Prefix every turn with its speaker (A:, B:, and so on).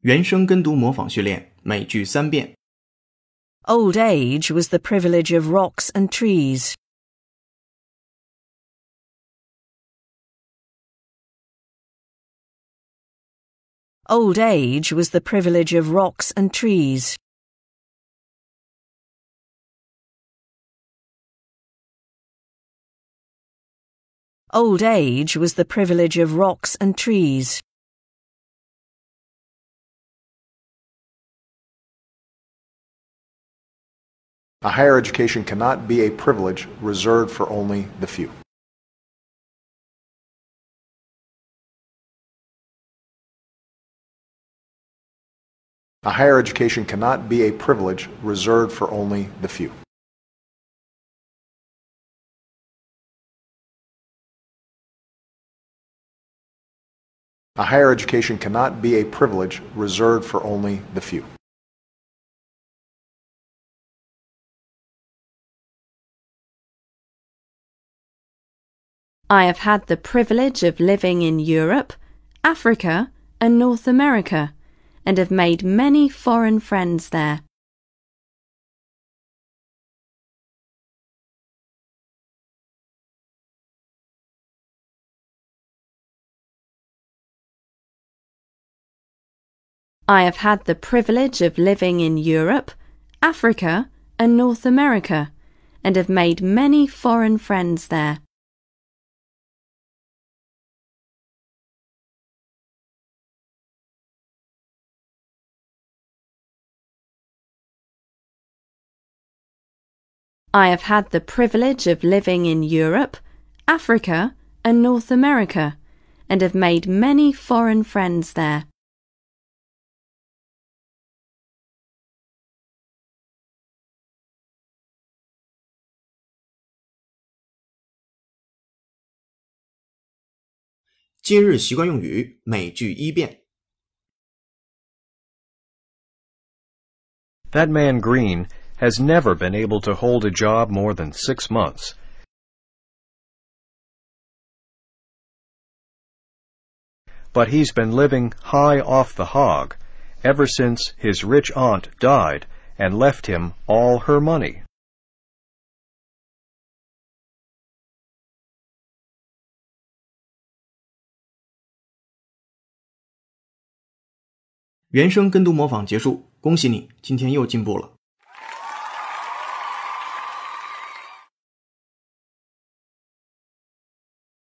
A: 原声跟读模仿训练，每句三遍。
B: Old age was the privilege of rocks and trees. Old age was the privilege of rocks and trees. Old age was the privilege of rocks and trees.
C: A higher education cannot be a privilege reserved for only the few. A higher education cannot be a privilege reserved for only the few. A higher education cannot be a privilege reserved for only the few.
D: I have had the privilege of living in Europe, Africa, and North America, and have made many foreign friends there. I have had the privilege of living in Europe, Africa, and North America, and have made many foreign friends there. I have had the privilege of living in Europe, Africa, and North America, and have made many foreign friends there.
E: Man Green has never been able to hold a job more than six months. But he's been living high off the hog ever since his rich aunt died and left him all her money.
A: 原声跟读模仿结束，恭喜你，今天又进步了。